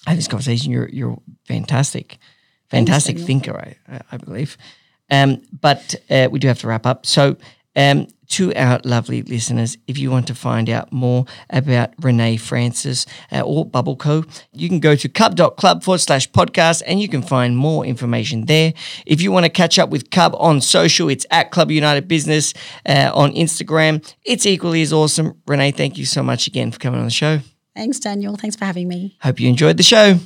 this conversation, you're you're fantastic, fantastic
Daniel.
thinker, I, I believe. Um, but uh, we do have to wrap up. So. Um, to our lovely listeners, if you want to find out more about Renee Francis uh, or Bubble Co, you can go to cub.club forward slash podcast and you can find more information there. If you want to catch up with Cub on social, it's at Club United Business uh, on Instagram. It's equally as awesome. Renee, thank you so much again for coming on the show.
Thanks, Daniel. Thanks for having me.
Hope you enjoyed the show.